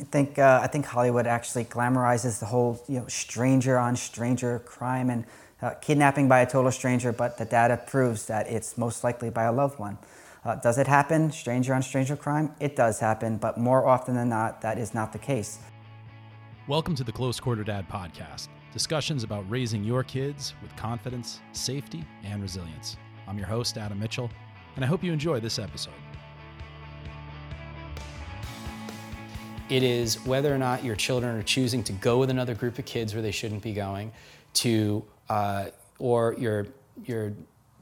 I think uh, I think Hollywood actually glamorizes the whole you know stranger on stranger crime and uh, kidnapping by a total stranger, but the data proves that it's most likely by a loved one. Uh, does it happen, stranger on stranger crime? It does happen, but more often than not, that is not the case. Welcome to the Close Quarter Dad podcast. Discussions about raising your kids with confidence, safety, and resilience. I'm your host, Adam Mitchell, and I hope you enjoy this episode. It is whether or not your children are choosing to go with another group of kids where they shouldn't be going, to uh, or your your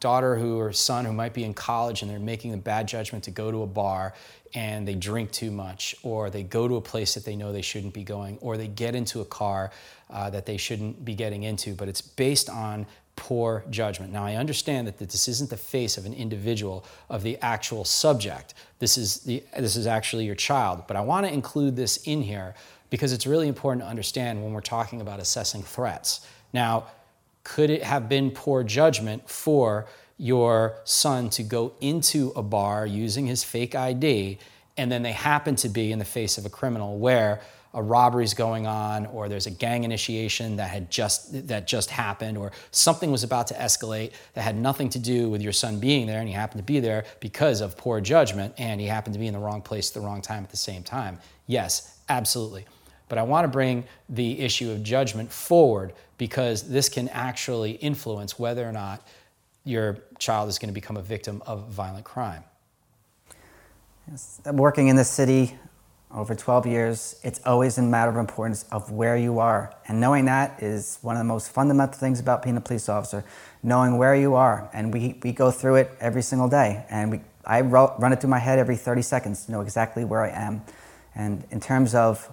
daughter who or son who might be in college and they're making the bad judgment to go to a bar and they drink too much, or they go to a place that they know they shouldn't be going, or they get into a car uh, that they shouldn't be getting into. But it's based on poor judgment. Now, I understand that this isn't the face of an individual, of the actual subject. This is, the, this is actually your child. But I want to include this in here because it's really important to understand when we're talking about assessing threats. Now, could it have been poor judgment for your son to go into a bar using his fake ID and then they happen to be in the face of a criminal where a robbery's going on or there's a gang initiation that had just that just happened or something was about to escalate that had nothing to do with your son being there and he happened to be there because of poor judgment and he happened to be in the wrong place at the wrong time at the same time? Yes absolutely but i want to bring the issue of judgment forward because this can actually influence whether or not your child is going to become a victim of violent crime yes. working in the city over 12 years, it's always a matter of importance of where you are. And knowing that is one of the most fundamental things about being a police officer, knowing where you are. And we, we go through it every single day. And we, I run it through my head every 30 seconds to know exactly where I am. And in terms of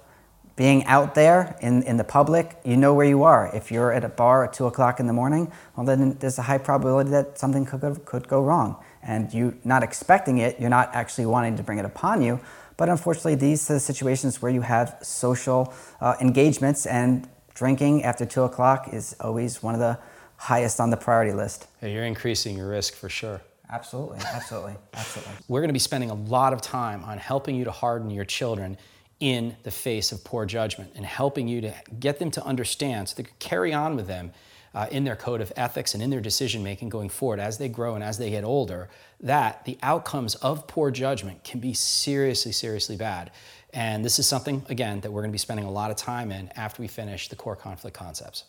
being out there in, in the public, you know where you are. If you're at a bar at 2 o'clock in the morning, well, then there's a high probability that something could go, could go wrong. And you not expecting it, you're not actually wanting to bring it upon you, but unfortunately, these are the situations where you have social uh, engagements, and drinking after two o'clock is always one of the highest on the priority list. Yeah, you're increasing your risk for sure. Absolutely, absolutely, absolutely. We're going to be spending a lot of time on helping you to harden your children in the face of poor judgment and helping you to get them to understand so they can carry on with them uh, in their code of ethics and in their decision making going forward as they grow and as they get older that the outcomes of poor judgment can be seriously, seriously bad. And this is something, again, that we're going to be spending a lot of time in after we finish the core conflict concepts.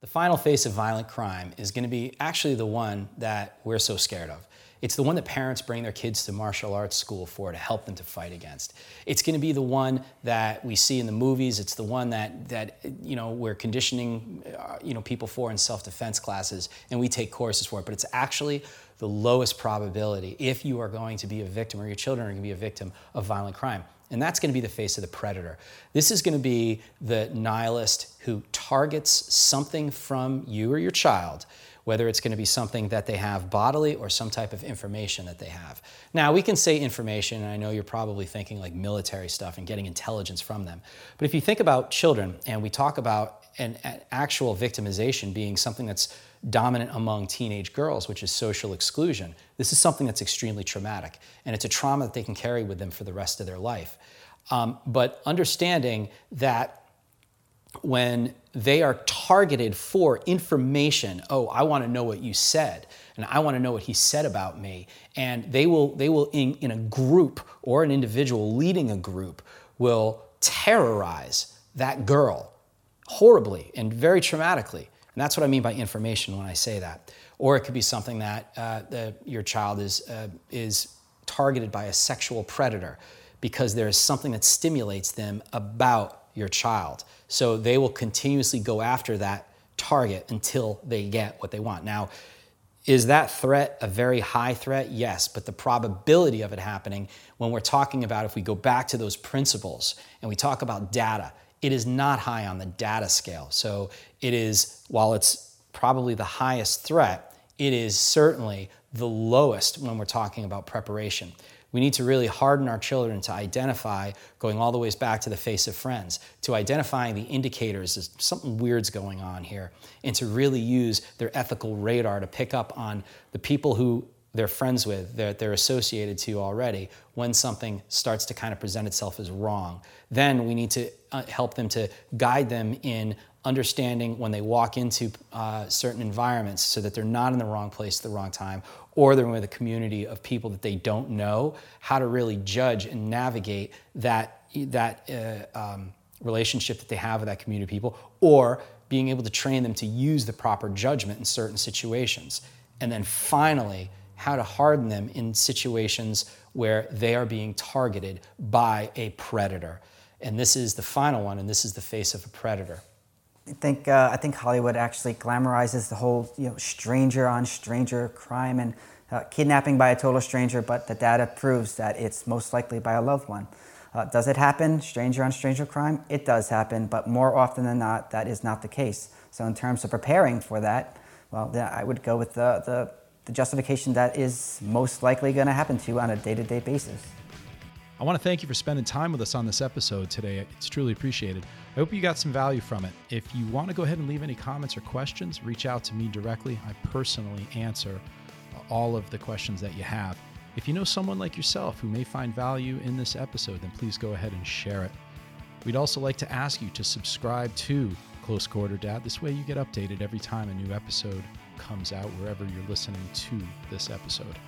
The final face of violent crime is going to be actually the one that we're so scared of. It's the one that parents bring their kids to martial arts school for to help them to fight against. It's going to be the one that we see in the movies. It's the one that that you know we're conditioning uh, you know people for in self-defense classes and we take courses for it. But it's actually the lowest probability if you are going to be a victim or your children are going to be a victim of violent crime. And that's going to be the face of the predator. This is going to be the nihilist who targets something from you or your child whether it's going to be something that they have bodily or some type of information that they have. Now, we can say information, and I know you're probably thinking like military stuff and getting intelligence from them. But if you think about children and we talk about an, actual victimization being something that's dominant among teenage girls, which is social exclusion, this is something that's extremely traumatic. And it's a trauma that they can carry with them for the rest of their life. Um, but understanding that when they are targeted for information. Oh i want to know what you said and i want to know what he said about me. And they will they will in, in a group or an individual leading a group will terrorize that girl horribly and very traumatically. And that's what i mean by information when i say that. Or it could be something that uh, the, your child is uh, is targeted by a sexual predator because there is something that stimulates them about your child so they will continuously go after that target until they get what they want. Now, is that threat a very high threat? Yes, but the probability of it happening, when we're talking about if we go back to those principles and we talk about data, it is not high on the data scale. So it is, while it's probably the highest threat, it is certainly the lowest when we're talking about preparation. We need to really harden our children to identify, going all the ways back to the face of friends, to identifying the indicators that something weird's going on here, and to really use their ethical radar to pick up on the people who they're friends with, that they're associated to already, when something starts to kind of present itself as wrong. Then we need to uh, help them to guide them in understanding when they walk into uh, certain environments so that they're not in the wrong place at the wrong time or they're with a community of people that they don't know, how to really judge and navigate that, that uh, um, relationship that they have with that community of people, or being able to train them to use the proper judgment in certain situations. And then finally, how to harden them in situations where they are being targeted by a predator. And this is the final one, and this is the face of a predator. I think uh, I think Hollywood actually glamorizes the whole you know stranger on stranger crime and uh, kidnapping by a total stranger, but the data proves that it's most likely by a loved one. Uh, does it happen, stranger on stranger crime? It does happen, but more often than not, that is not the case. So, in terms of preparing for that, well, I would go with the, the, the justification that is most likely going to happen to you on a day to day basis. I want to thank you for spending time with us on this episode today. It's truly appreciated. I hope you got some value from it. If you want to go ahead and leave any comments or questions, reach out to me directly. I personally answer all of the questions that you have. If you know someone like yourself who may find value in this episode, then please go ahead and share it. We'd also like to ask you to subscribe to Close Quarter Dad. This way you get updated every time a new episode comes out, wherever you're listening to this episode.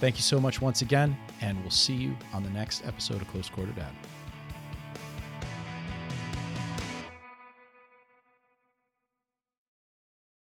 Thank you so much once again, and we'll see you on the next episode of Close Quarter Dad.